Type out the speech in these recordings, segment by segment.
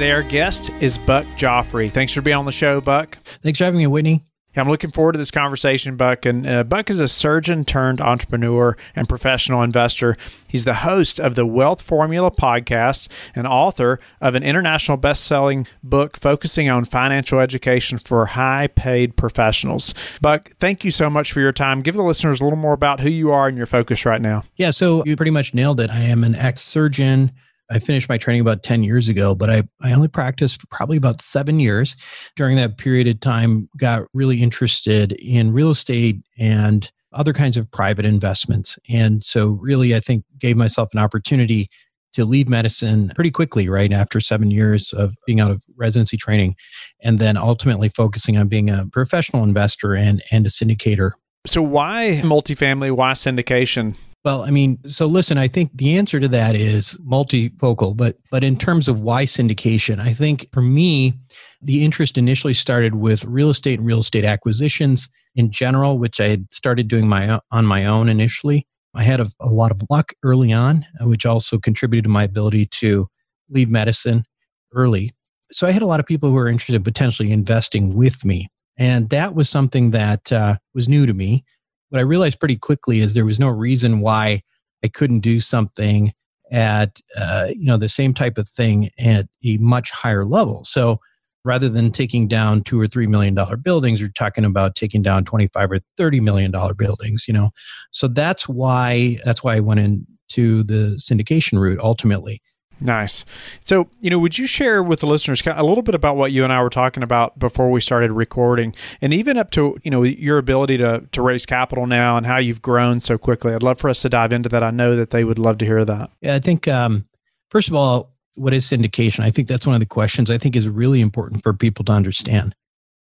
Today, our guest is Buck Joffrey. Thanks for being on the show, Buck. Thanks for having me, Whitney. I'm looking forward to this conversation, Buck. And uh, Buck is a surgeon turned entrepreneur and professional investor. He's the host of the Wealth Formula podcast and author of an international best selling book focusing on financial education for high paid professionals. Buck, thank you so much for your time. Give the listeners a little more about who you are and your focus right now. Yeah, so you pretty much nailed it. I am an ex surgeon I finished my training about 10 years ago, but I, I only practiced for probably about seven years. During that period of time, got really interested in real estate and other kinds of private investments. And so, really, I think gave myself an opportunity to leave medicine pretty quickly, right after seven years of being out of residency training, and then ultimately focusing on being a professional investor and, and a syndicator. So, why multifamily? Why syndication? Well, I mean, so listen, I think the answer to that is multifocal, but but in terms of why syndication, I think for me, the interest initially started with real estate and real estate acquisitions in general, which I had started doing my on my own initially. I had a, a lot of luck early on, which also contributed to my ability to leave medicine early. So I had a lot of people who were interested in potentially investing with me. And that was something that uh, was new to me what I realized pretty quickly is there was no reason why I couldn't do something at uh, you know the same type of thing at a much higher level. So rather than taking down two or three million dollar buildings, you're talking about taking down twenty five or thirty million dollar buildings. You know, so that's why that's why I went into the syndication route ultimately. Nice. So, you know, would you share with the listeners a little bit about what you and I were talking about before we started recording, and even up to you know your ability to to raise capital now and how you've grown so quickly? I'd love for us to dive into that. I know that they would love to hear that. Yeah, I think um, first of all, what is syndication? I think that's one of the questions I think is really important for people to understand.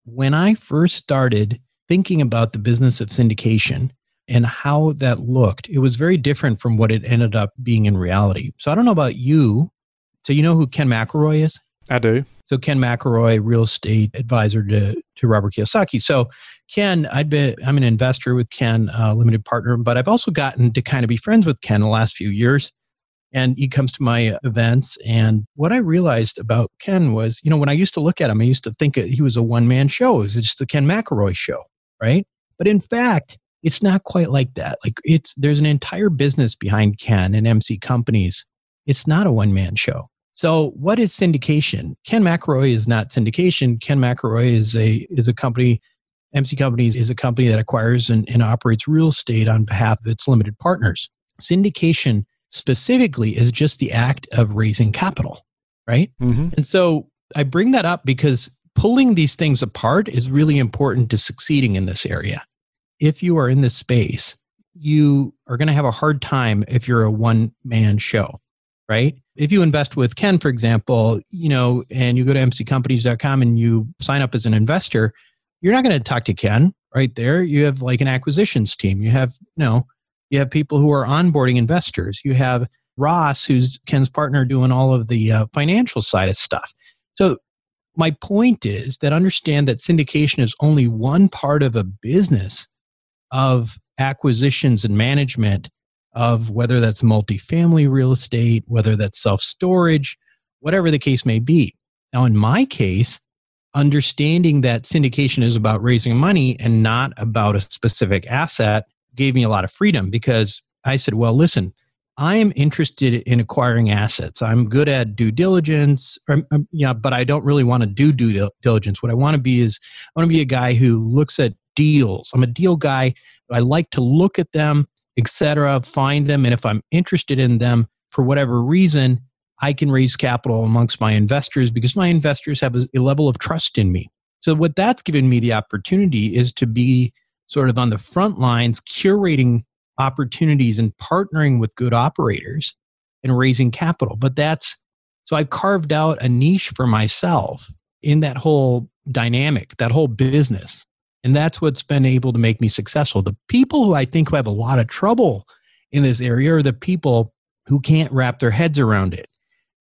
When I first started thinking about the business of syndication, and how that looked, it was very different from what it ended up being in reality. So I don't know about you. So you know who Ken McElroy is? I do. So Ken McElroy, real estate advisor to, to Robert Kiyosaki. So Ken, I'd been I'm an investor with Ken, uh, limited partner, but I've also gotten to kind of be friends with Ken the last few years. And he comes to my events. And what I realized about Ken was, you know, when I used to look at him, I used to think he was a one man show. It was just the Ken McElroy show, right? But in fact, it's not quite like that. Like it's there's an entire business behind Ken and MC companies. It's not a one man show. So what is syndication? Ken McElroy is not syndication. Ken McElroy is a is a company. MC Companies is a company that acquires and, and operates real estate on behalf of its limited partners. Syndication specifically is just the act of raising capital, right? Mm-hmm. And so I bring that up because pulling these things apart is really important to succeeding in this area if you are in this space, you are going to have a hard time if you're a one man show, right? If you invest with Ken, for example, you know, and you go to mccompanies.com and you sign up as an investor, you're not going to talk to Ken right there. You have like an acquisitions team. You have, you know, you have people who are onboarding investors. You have Ross, who's Ken's partner, doing all of the uh, financial side of stuff. So my point is that understand that syndication is only one part of a business of acquisitions and management of whether that's multifamily real estate, whether that's self storage, whatever the case may be. Now, in my case, understanding that syndication is about raising money and not about a specific asset gave me a lot of freedom because I said, well, listen, I am interested in acquiring assets. I'm good at due diligence, or, um, yeah, but I don't really want to do due diligence. What I want to be is I want to be a guy who looks at deals. I'm a deal guy. I like to look at them, etc., find them, and if I'm interested in them for whatever reason, I can raise capital amongst my investors because my investors have a level of trust in me. So what that's given me the opportunity is to be sort of on the front lines curating opportunities and partnering with good operators and raising capital. But that's so I've carved out a niche for myself in that whole dynamic, that whole business. And that's what's been able to make me successful. The people who I think who have a lot of trouble in this area are the people who can't wrap their heads around it.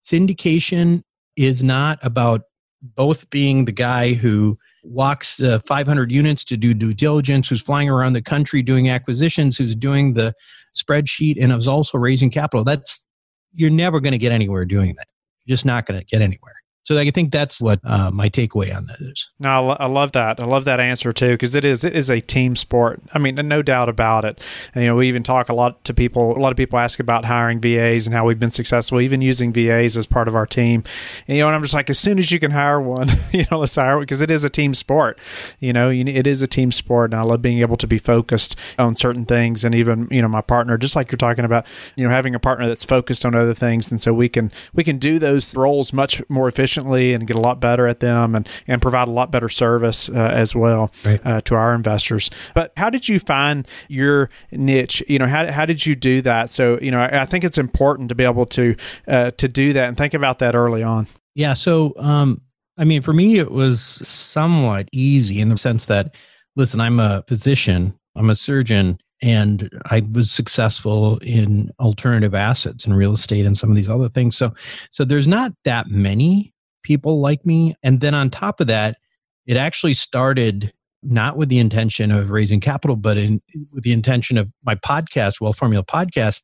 Syndication is not about both being the guy who walks uh, 500 units to do due diligence, who's flying around the country doing acquisitions, who's doing the spreadsheet, and is also raising capital. That's you're never going to get anywhere doing that. You're just not going to get anywhere. So I think that's what uh, my takeaway on that is. No, I love that. I love that answer too because it is it is a team sport. I mean, no doubt about it. And, you know, we even talk a lot to people. A lot of people ask about hiring VAs and how we've been successful, even using VAs as part of our team. And you know, and I'm just like, as soon as you can hire one, you know, let's hire one because it is a team sport. You know, it is a team sport, and I love being able to be focused on certain things. And even you know, my partner, just like you're talking about, you know, having a partner that's focused on other things, and so we can we can do those roles much more efficiently efficiently and get a lot better at them and, and provide a lot better service uh, as well right. uh, to our investors. But how did you find your niche? You know, how, how did you do that? So, you know, I, I think it's important to be able to uh, to do that and think about that early on. Yeah. So, um, I mean, for me, it was somewhat easy in the sense that, listen, I'm a physician, I'm a surgeon, and I was successful in alternative assets and real estate and some of these other things. So, so there's not that many people like me. And then on top of that, it actually started not with the intention of raising capital, but in with the intention of my podcast, Wealth Formula Podcast,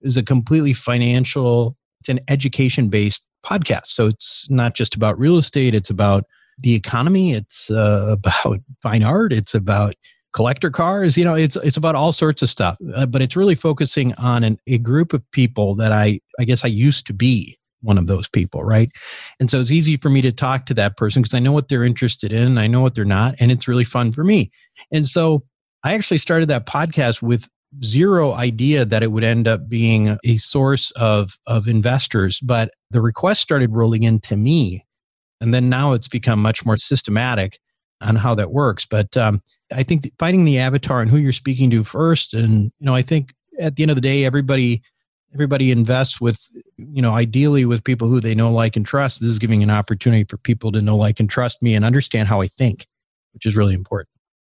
is a completely financial, it's an education based podcast. So it's not just about real estate, it's about the economy, it's uh, about fine art, it's about collector cars you know it's it's about all sorts of stuff uh, but it's really focusing on an, a group of people that i i guess i used to be one of those people, right? And so it's easy for me to talk to that person because I know what they're interested in, I know what they're not, and it's really fun for me. And so I actually started that podcast with zero idea that it would end up being a source of of investors, but the requests started rolling in to me. And then now it's become much more systematic on how that works. But um, I think finding the avatar and who you're speaking to first, and you know, I think at the end of the day, everybody everybody invests with you know ideally with people who they know like and trust. This is giving an opportunity for people to know like and trust me and understand how i think which is really important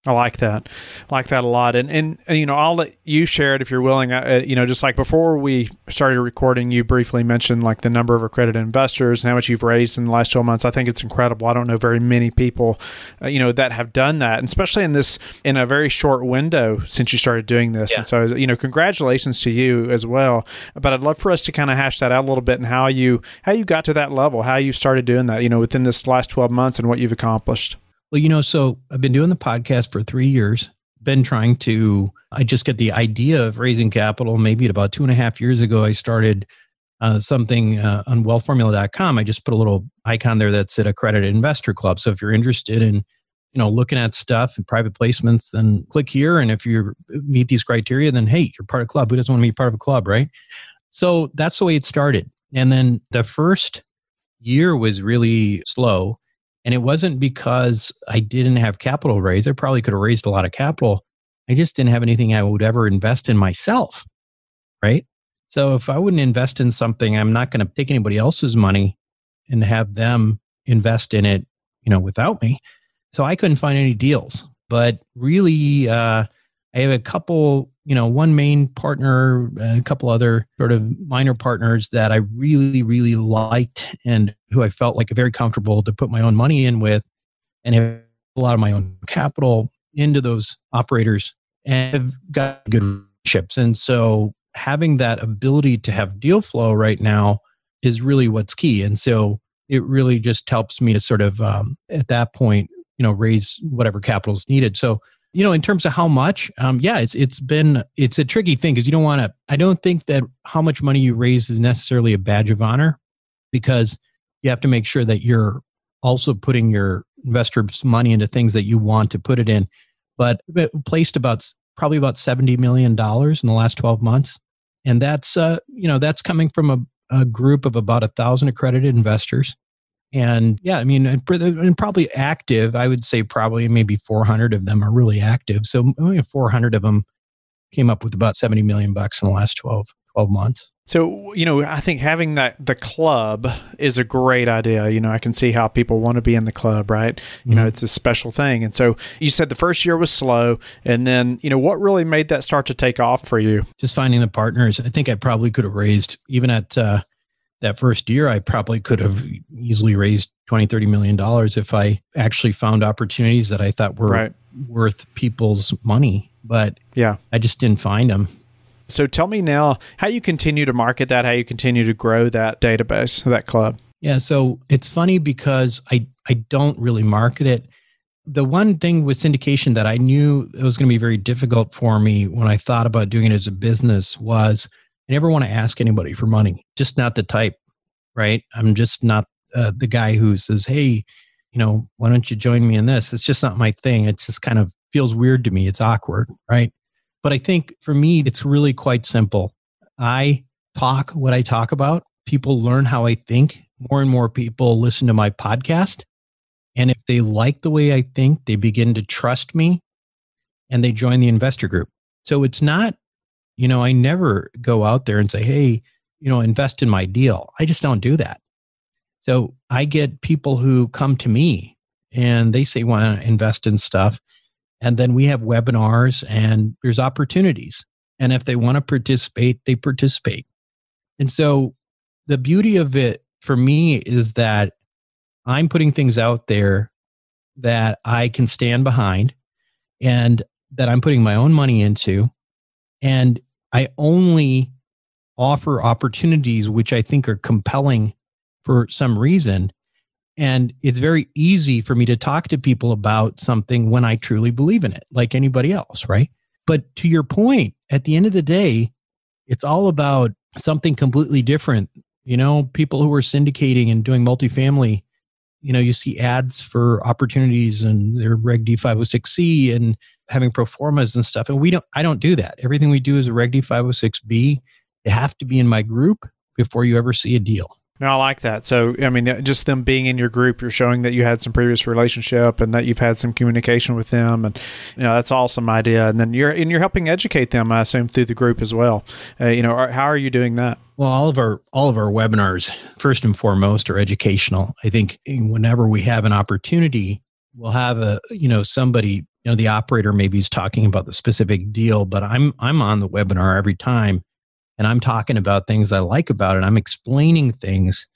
I like that. I like that a lot. And, and, and, you know, I'll let you share it if you're willing. Uh, you know, just like before we started recording, you briefly mentioned like the number of accredited investors and how much you've raised in the last 12 months. I think it's incredible. I don't know very many people, uh, you know, that have done that, and especially in this, in a very short window since you started doing this. Yeah. And so, you know, congratulations to you as well. But I'd love for us to kind of hash that out a little bit and how you, how you got to that level, how you started doing that, you know, within this last 12 months and what you've accomplished. Well, you know, so I've been doing the podcast for three years. Been trying to, I just get the idea of raising capital. Maybe about two and a half years ago, I started uh, something uh, on wealthformula.com. I just put a little icon there that said accredited investor club. So if you're interested in, you know, looking at stuff and private placements, then click here. And if you meet these criteria, then hey, you're part of a club. Who doesn't want to be part of a club, right? So that's the way it started. And then the first year was really slow and it wasn't because I didn't have capital raised. I probably could have raised a lot of capital. I just didn't have anything I would ever invest in myself. Right. So if I wouldn't invest in something, I'm not going to take anybody else's money and have them invest in it, you know, without me. So I couldn't find any deals. But really, uh, I have a couple you know one main partner a couple other sort of minor partners that i really really liked and who i felt like very comfortable to put my own money in with and have a lot of my own capital into those operators and have got good relationships. And so having that ability to have deal flow right now is really what's key. And so it really just helps me to sort of um, at that point you know raise whatever capital is needed. So you know in terms of how much um yeah it's it's been it's a tricky thing because you don't want to i don't think that how much money you raise is necessarily a badge of honor because you have to make sure that you're also putting your investors money into things that you want to put it in. But it placed about probably about 70 million dollars in the last 12 months and that's uh you know that's coming from a, a group of about a thousand accredited investors and yeah, I mean, and probably active, I would say probably maybe 400 of them are really active. So only 400 of them came up with about 70 million bucks in the last 12, 12 months. So, you know, I think having that the club is a great idea. You know, I can see how people want to be in the club, right? You mm-hmm. know, it's a special thing. And so you said the first year was slow. And then, you know, what really made that start to take off for you? Just finding the partners. I think I probably could have raised, even at uh, that first year, I probably could have easily raised 20, 30 million dollars if I actually found opportunities that I thought were right. worth people's money. But yeah, I just didn't find them. So tell me now how you continue to market that, how you continue to grow that database, that club. Yeah, so it's funny because I I don't really market it. The one thing with syndication that I knew it was going to be very difficult for me when I thought about doing it as a business was I never want to ask anybody for money. Just not the type, right? I'm just not uh, the guy who says, "Hey, you know, why don't you join me in this?" It's just not my thing. It just kind of feels weird to me. It's awkward, right? But I think for me, it's really quite simple. I talk what I talk about. People learn how I think. More and more people listen to my podcast. And if they like the way I think, they begin to trust me and they join the investor group. So it's not, you know, I never go out there and say, hey, you know, invest in my deal. I just don't do that. So I get people who come to me and they say, want to invest in stuff. And then we have webinars and there's opportunities. And if they want to participate, they participate. And so the beauty of it for me is that I'm putting things out there that I can stand behind and that I'm putting my own money into. And I only offer opportunities which I think are compelling for some reason and it's very easy for me to talk to people about something when I truly believe in it, like anybody else, right? But to your point, at the end of the day, it's all about something completely different. You know, people who are syndicating and doing multifamily, you know, you see ads for opportunities and their Reg D 506C and having pro and stuff. And we don't, I don't do that. Everything we do is a Reg D 506B. They have to be in my group before you ever see a deal. No, I like that. So, I mean, just them being in your group, you're showing that you had some previous relationship and that you've had some communication with them, and you know that's awesome idea. And then you're and you're helping educate them, I assume, through the group as well. Uh, you know, how are you doing that? Well, all of our all of our webinars, first and foremost, are educational. I think whenever we have an opportunity, we'll have a you know somebody you know the operator maybe is talking about the specific deal, but I'm I'm on the webinar every time and I'm talking about things I like about it. I'm explaining things,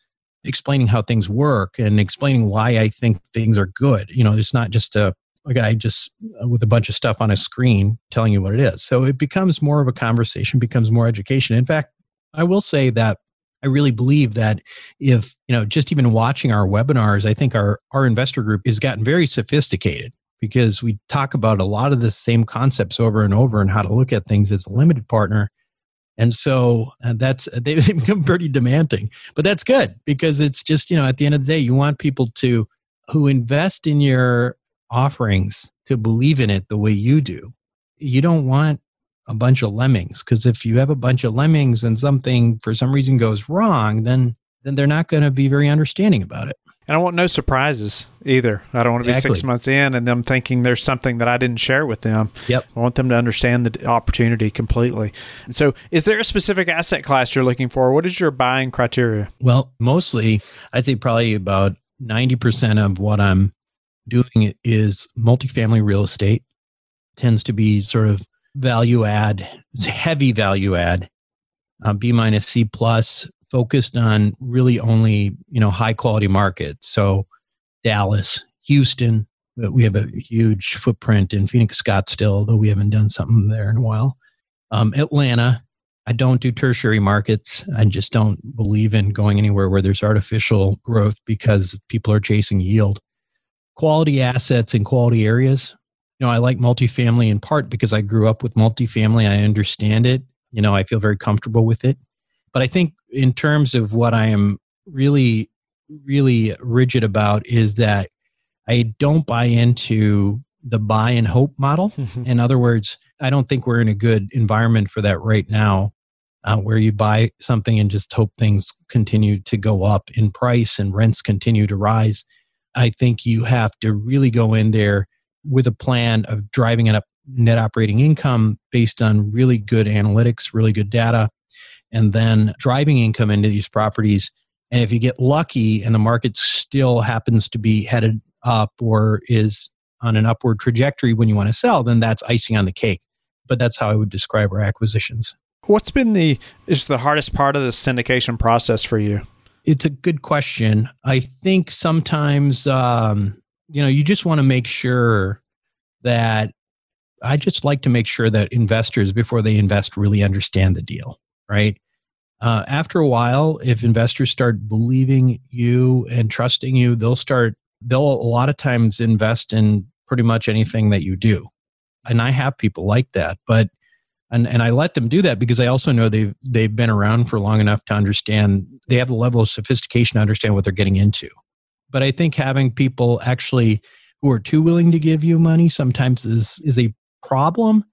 explaining how things work and explaining why I think things are good. You know, it's not just a, a guy just uh, with a bunch of stuff on a screen telling you what it is. So it becomes more of a conversation, becomes more education. In fact, I will say that I really believe that if, you know, just even watching our webinars, I think our, our investor group has gotten very sophisticated because we talk about a lot of the same concepts over and over and how to look at things as a limited partner and so uh, that's they become pretty demanding, but that's good because it's just you know at the end of the day you want people to who invest in your offerings to believe in it the way you do. You don't want a bunch of lemmings because if you have a bunch of lemmings and something for some reason goes wrong, then then they're not going to be very understanding about it. And I want no surprises either. I don't want to exactly. be six months in and them thinking there's something that I didn't share with them. Yep. I want them to understand the opportunity completely. So, is there a specific asset class you're looking for? What is your buying criteria? Well, mostly, I think probably about 90% of what I'm doing is multifamily real estate. tends to be sort of value add, it's heavy value add, uh, B minus C plus focused on really only you know high quality markets. So dallas houston we have a huge footprint in phoenix scottsdale although we haven't done something there in a while. Um, atlanta i don't do tertiary markets. I just don't believe in going anywhere where there's artificial growth because people are chasing yield. Quality assets in quality areas. You know i like multifamily in part because i grew up with multifamily. I understand it. You know i feel very comfortable with it. But I think in terms of what I am really, really rigid about is that I don't buy into the buy and hope model. in other words, I don't think we're in a good environment for that right now, uh, where you buy something and just hope things continue to go up in price and rents continue to rise. I think you have to really go in there with a plan of driving it up net operating income based on really good analytics, really good data, and then driving income into these properties. And if you get lucky and the market still happens to be headed up or is on an upward trajectory when you want to sell, then that's icing on the cake. But that's how I would describe our acquisitions. What's been the is the hardest part of the syndication process for you? It's a good question. I think sometimes um, you know you just want to make sure that I just like to make sure that investors before they invest really understand the deal, right? Uh, after a while, if investors start believing you and trusting you, they'll start. They'll a lot of times invest in pretty much anything that you do, and I have people like that. But and and I let them do that because I also know they've they've been around for long enough to understand they have the level of sophistication to understand what they're getting into. But I think having people actually who are too willing to give you money sometimes is is a problem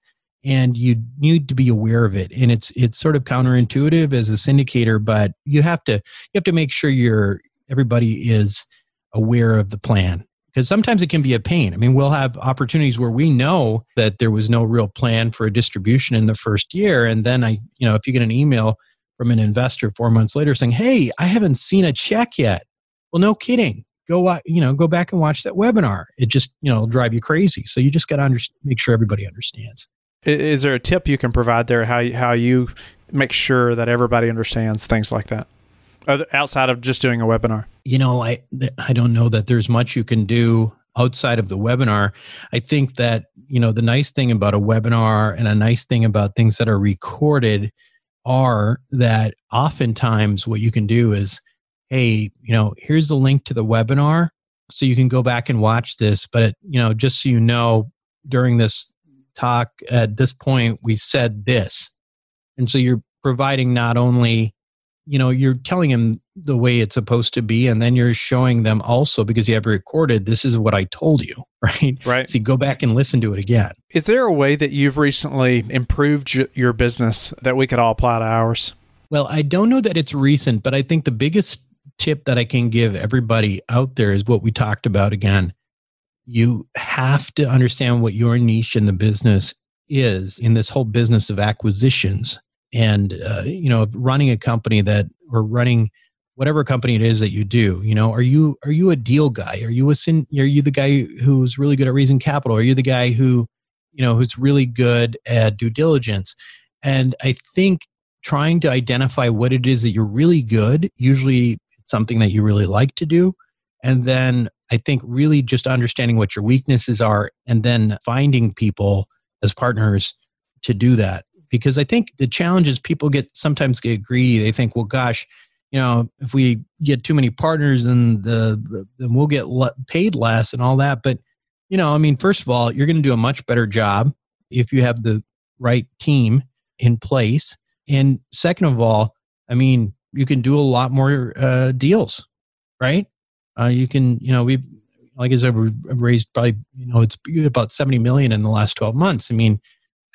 and you need to be aware of it and it's it's sort of counterintuitive as a syndicator but you have to you have to make sure you're everybody is aware of the plan because sometimes it can be a pain. I mean, we'll have opportunities where we know that there was no real plan for a distribution in the first year. And then I, you know, if you get an email from an investor four months later saying, Hey, I haven't seen a check yet. Well, no kidding. Go, you know, go back and watch that webinar. It just, you know, drive you crazy. So you just got to under- make sure everybody understands. Is there a tip you can provide there how you, how you make sure that everybody understands things like that? outside of just doing a webinar? You know, I I don't know that there's much you can do outside of the webinar. I think that, you know, the nice thing about a webinar and a nice thing about things that are recorded are that oftentimes what you can do is, hey, you know, here's the link to the webinar so you can go back and watch this, but you know, just so you know during this talk at this point we said this. And so you're providing not only you know you're telling them the way it's supposed to be and then you're showing them also because you have recorded this is what i told you right? Right. So you go back and listen to it again. Is there a way that you've recently improved your business that we could all apply to ours? Well i don't know that it's recent but i think the biggest tip that i can give everybody out there is what we talked about again you have to understand what your niche in the business is in this whole business of acquisitions and uh, you know running a company that or running whatever company it is that you do you know are you are you a deal guy? Are you a sin are you the guy who's really good at raising capital? Are you the guy who you know who's really good at due diligence? And i think trying to identify what it is that you're really good usually it's something that you really like to do. And then i think really just understanding what your weaknesses are and then finding people as partners to do that because I think the challenge is people get sometimes get greedy. They think, well, gosh, you know, if we get too many partners, then the then we'll get le- paid less and all that. But you know, I mean, first of all, you're going to do a much better job if you have the right team in place, and second of all, I mean, you can do a lot more uh, deals, right? Uh, you can, you know, we've like I said, we've raised probably, you know, it's about 70 million in the last 12 months. I mean,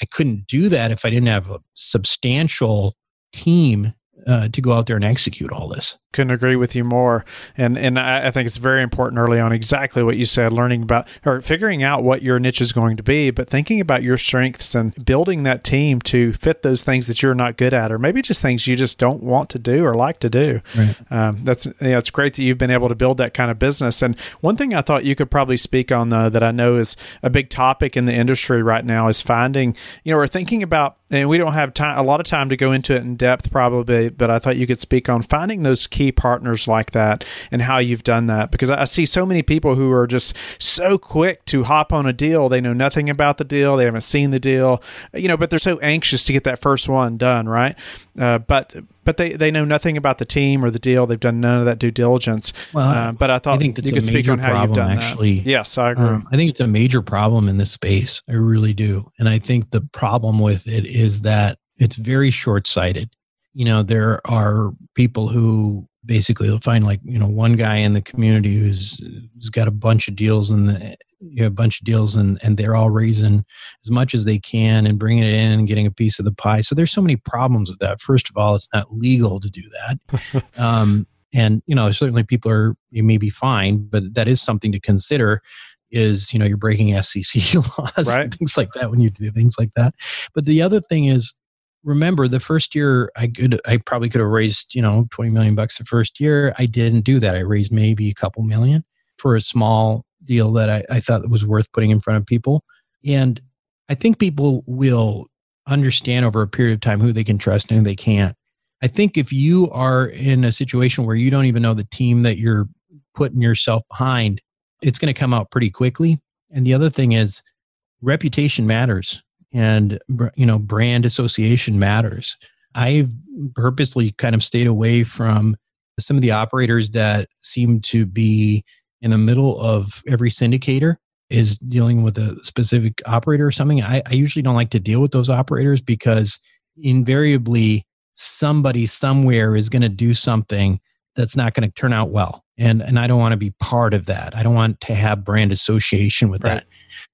I couldn't do that if I didn't have a substantial team uh, to go out there and execute all this. Couldn't agree with you more, and and I, I, think it's very important early on. Exactly what you said, learning about or figuring out what your niche is going to be, but thinking about your strengths and building that team to fit those things that you're not good at, or maybe just things you just don't want to do or like to do. Right. Um, that's yeah, it's great that you've been able to build that kind of business. And one thing I thought you could probably speak on though that I know is a big topic in the industry right now is finding you know we're thinking about and we don't have time a lot of time to go into it in depth probably but i thought you could speak on finding those key partners like that and how you've done that because i see so many people who are just so quick to hop on a deal they know nothing about the deal they haven't seen the deal you know but they're so anxious to get that first one done right uh, but but they, they know nothing about the team or the deal. They've done none of that due diligence. Well, uh, but I thought I think you could speak on how you've done actually. That. Yes, I agree. Um, I think it's a major problem in this space. I really do, and I think the problem with it is that it's very short sighted. You know, there are people who basically you'll find like you know one guy in the community who's who's got a bunch of deals and the you know, a bunch of deals and and they're all raising as much as they can and bringing it in and getting a piece of the pie so there's so many problems with that first of all it's not legal to do that um, and you know certainly people are you may be fine but that is something to consider is you know you're breaking SEC laws right. and things like that when you do things like that. But the other thing is remember the first year I could I probably could have raised, you know, 20 million bucks the first year. I didn't do that. I raised maybe a couple million for a small deal that I, I thought was worth putting in front of people. And I think people will understand over a period of time who they can trust and who they can't. I think if you are in a situation where you don't even know the team that you're putting yourself behind, it's going to come out pretty quickly. And the other thing is reputation matters and you know brand association matters. I've purposely kind of stayed away from some of the operators that seem to be in the middle of every syndicator is dealing with a specific operator or something. I, I usually don't like to deal with those operators because invariably somebody somewhere is going to do something that's not going to turn out well. And, and I don't want to be part of that. I don't want to have brand association with right. that.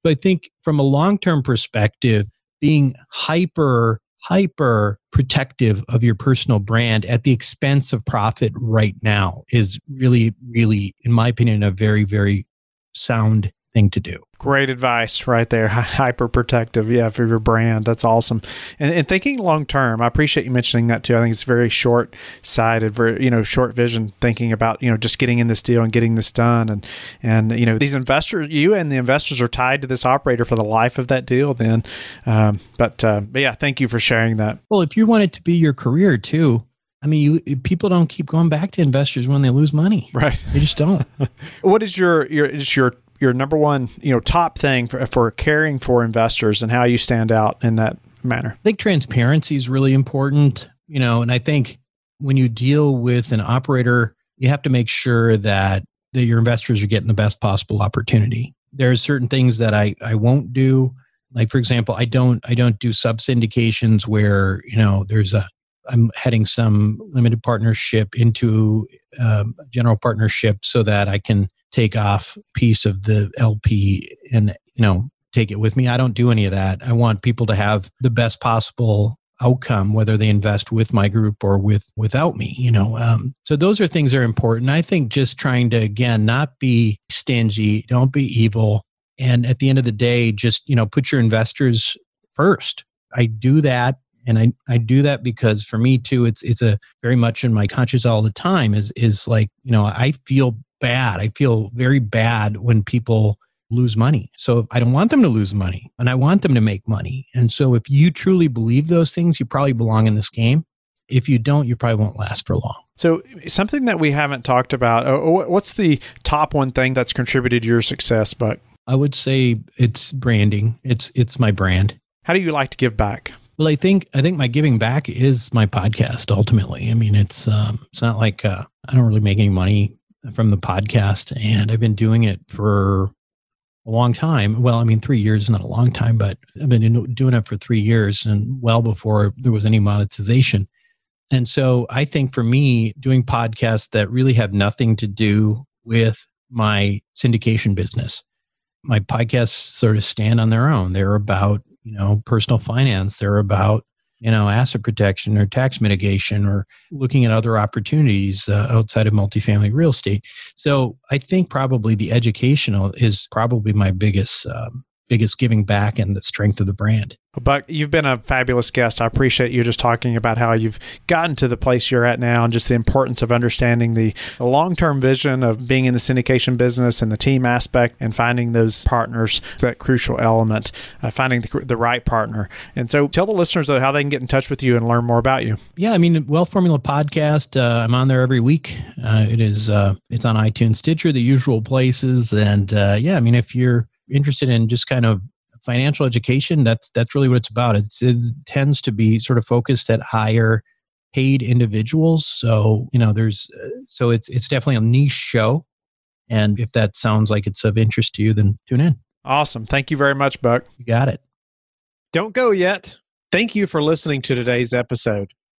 But I think from a long term perspective, being hyper, hyper protective of your personal brand at the expense of profit right now is really, really, in my opinion, a very, very sound thing to do. Great advice right there. Hyper protective, yeah, for your brand. That's awesome. And, and thinking long term, I appreciate you mentioning that too. I think it's very short sighted, very you know short vision, thinking about you know just getting in this deal and getting this done, and and you know these investors, you and the investors are tied to this operator for the life of that deal. Then, um, but, uh, but yeah, thank you for sharing that. Well, if you want it to be your career too, I mean, you people don't keep going back to investors when they lose money. Right. They just don't. what is your your is your your number one, you know, top thing for, for caring for investors and how you stand out in that manner? I think transparency is really important, you know, and I think when you deal with an operator, you have to make sure that, that your investors are getting the best possible opportunity. There are certain things that I, I won't do. Like for example, I don't I don't do sub syndications where you know there's a I'm heading some limited partnership into um, general partnership so that I can take off piece of the LP and you know take it with me. I don't do any of that. I want people to have the best possible outcome whether they invest with my group or with without me you know um, so those are things that are important i think just trying to again not be stingy don't be evil and at the end of the day just you know put your investors first i do that and I, I do that because for me too it's it's a very much in my conscious all the time is is like you know i feel bad. I feel very bad when people lose money. So I don't want them to lose money and I want them to make money. And so if you truly believe those things, you probably belong in this game. If you don't, you probably won't last for long. So something that we haven't talked about, uh, what's the top one thing that's contributed to your success, Buck? I would say it's branding. It's it's my brand. How do you like to give back? Well, I think I think my giving back is my podcast. Ultimately, I mean, it's um, it's not like uh, I don't really make any money from the podcast, and I've been doing it for a long time. Well, I mean, three years is not a long time, but I've been doing it for three years and well before there was any monetization. And so I think for me, doing podcasts that really have nothing to do with my syndication business, my podcasts sort of stand on their own. They're about, you know, personal finance. They're about you know, asset protection or tax mitigation or looking at other opportunities uh, outside of multifamily real estate. So I think probably the educational is probably my biggest um, biggest giving back and the strength of the brand. Buck, you've been a fabulous guest. I appreciate you just talking about how you've gotten to the place you're at now and just the importance of understanding the, long term vision of being in the syndication business and the team aspect and finding those partners, that crucial element, uh, finding the, the, right partner. And so tell the listeners though, how they can get in touch with you and learn more about you. Yeah, I mean, Wealth Formula Podcast, uh, I'm on there every week. Uh, it is, uh, it's on iTunes, Stitcher, the usual places. And uh, yeah, I mean, if you're interested in just kind of financial education, that's that's really what it's about. It's, it tends to be sort of focused at higher paid individuals. So you know, there's uh, so it's it's definitely a niche show. And if that sounds like it's of interest to you, then tune in. Awesome. Thank you very much, Buck. You got it. Don't go yet. Thank you for listening to today's episode.